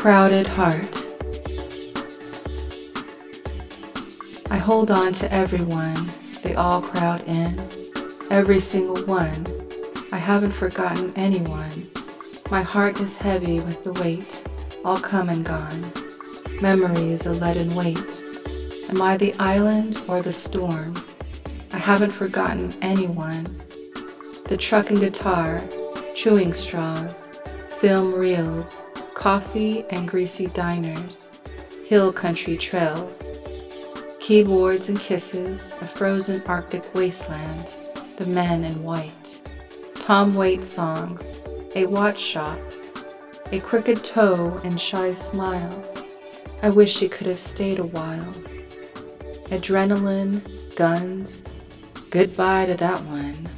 Crowded Heart. I hold on to everyone, they all crowd in. Every single one. I haven't forgotten anyone. My heart is heavy with the weight, all come and gone. Memory is a leaden weight. Am I the island or the storm? I haven't forgotten anyone. The truck and guitar, chewing straws, film reels, coffee and greasy diners, hill country trails, keyboards and kisses, a frozen Arctic wasteland, the men in white, Tom Waits songs, a watch shop, a crooked toe and shy smile. I wish she could have stayed a while. Adrenaline, guns, goodbye to that one.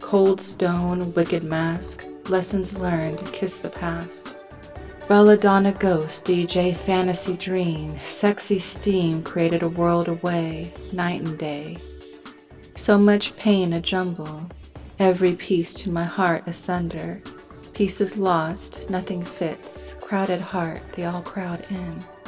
Cold stone, wicked mask, lessons learned, kiss the past. Belladonna ghost, DJ fantasy dream, sexy steam created a world away, night and day. So much pain a jumble, every piece to my heart asunder. Pieces lost, nothing fits, crowded heart, they all crowd in.